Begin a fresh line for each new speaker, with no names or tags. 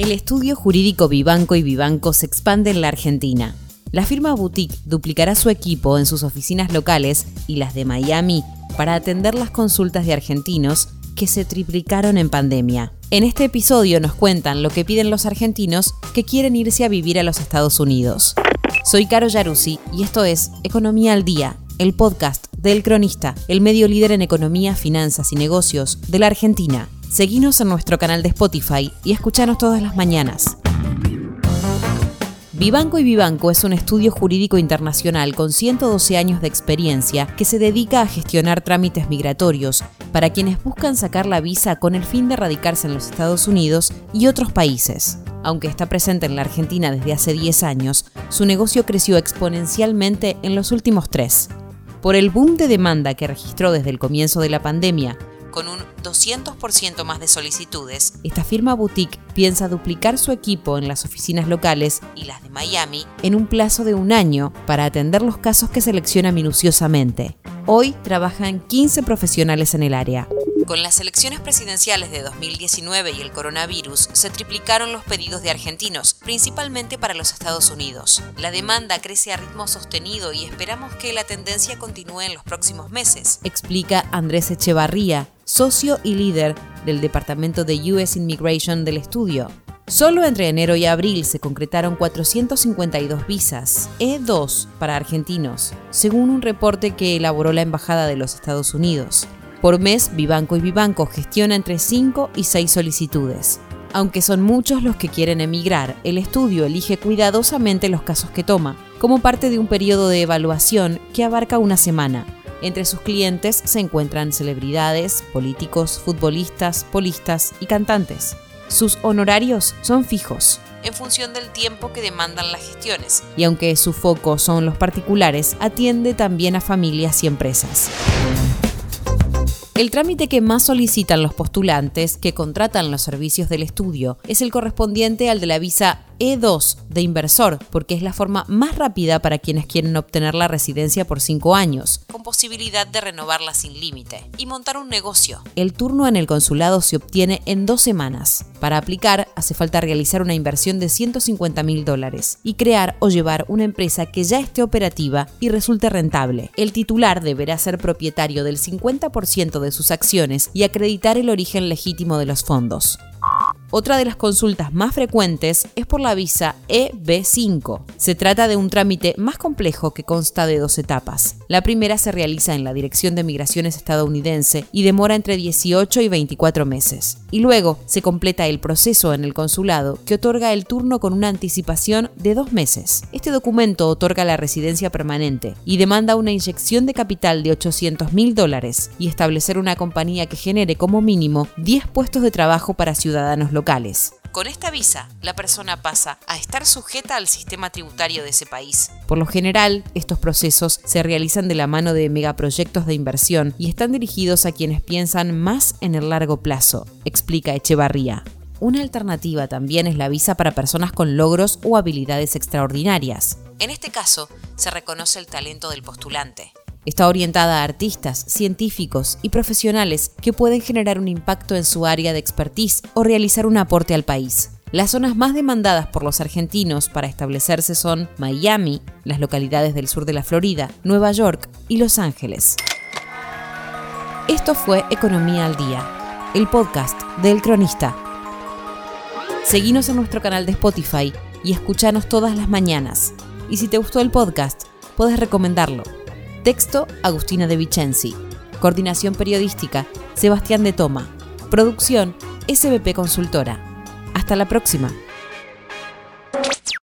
El estudio jurídico Vivanco y Vivanco se expande en la Argentina. La firma Boutique duplicará su equipo en sus oficinas locales y las de Miami para atender las consultas de argentinos que se triplicaron en pandemia. En este episodio nos cuentan lo que piden los argentinos que quieren irse a vivir a los Estados Unidos. Soy Caro Yaruzzi y esto es Economía al Día, el podcast del Cronista, el medio líder en economía, finanzas y negocios de la Argentina. Seguinos en nuestro canal de Spotify y escuchanos todas las mañanas. Vivanco y Vivanco es un estudio jurídico internacional con 112 años de experiencia que se dedica a gestionar trámites migratorios para quienes buscan sacar la visa con el fin de radicarse en los Estados Unidos y otros países. Aunque está presente en la Argentina desde hace 10 años, su negocio creció exponencialmente en los últimos tres. Por el boom de demanda que registró desde el comienzo de la pandemia, con un 200% más de solicitudes, esta firma boutique piensa duplicar su equipo en las oficinas locales y las de Miami en un plazo de un año para atender los casos que selecciona minuciosamente. Hoy trabajan 15 profesionales en el área. Con las elecciones presidenciales de 2019 y el coronavirus, se triplicaron los pedidos de argentinos, principalmente para los Estados Unidos. La demanda crece a ritmo sostenido y esperamos que la tendencia continúe en los próximos meses, explica Andrés Echevarría, socio y líder del Departamento de US Immigration del estudio. Solo entre enero y abril se concretaron 452 visas E2 para argentinos, según un reporte que elaboró la Embajada de los Estados Unidos. Por mes, Vivanco y Vivanco gestiona entre 5 y 6 solicitudes. Aunque son muchos los que quieren emigrar, el estudio elige cuidadosamente los casos que toma, como parte de un periodo de evaluación que abarca una semana. Entre sus clientes se encuentran celebridades, políticos, futbolistas, polistas y cantantes. Sus honorarios son fijos, en función del tiempo que demandan las gestiones, y aunque su foco son los particulares, atiende también a familias y empresas. El trámite que más solicitan los postulantes que contratan los servicios del estudio es el correspondiente al de la visa e2 de inversor, porque es la forma más rápida para quienes quieren obtener la residencia por cinco años, con posibilidad de renovarla sin límite, y montar un negocio. El turno en el consulado se obtiene en dos semanas. Para aplicar, hace falta realizar una inversión de 150 mil dólares y crear o llevar una empresa que ya esté operativa y resulte rentable. El titular deberá ser propietario del 50% de sus acciones y acreditar el origen legítimo de los fondos. Otra de las consultas más frecuentes es por la visa EB5. Se trata de un trámite más complejo que consta de dos etapas. La primera se realiza en la Dirección de Migraciones estadounidense y demora entre 18 y 24 meses. Y luego se completa el proceso en el consulado que otorga el turno con una anticipación de dos meses. Este documento otorga la residencia permanente y demanda una inyección de capital de 800 mil dólares y establecer una compañía que genere como mínimo 10 puestos de trabajo para ciudadanos locales locales. Con esta visa, la persona pasa a estar sujeta al sistema tributario de ese país. Por lo general, estos procesos se realizan de la mano de megaproyectos de inversión y están dirigidos a quienes piensan más en el largo plazo, explica Echevarría. Una alternativa también es la visa para personas con logros o habilidades extraordinarias. En este caso, se reconoce el talento del postulante. Está orientada a artistas, científicos y profesionales que pueden generar un impacto en su área de expertise o realizar un aporte al país. Las zonas más demandadas por los argentinos para establecerse son Miami, las localidades del sur de la Florida, Nueva York y Los Ángeles. Esto fue Economía al Día, el podcast del cronista. Seguinos en nuestro canal de Spotify y escuchanos todas las mañanas. Y si te gustó el podcast, puedes recomendarlo Texto, Agustina de Vicenzi. Coordinación periodística, Sebastián de Toma. Producción, SBP Consultora. Hasta la próxima.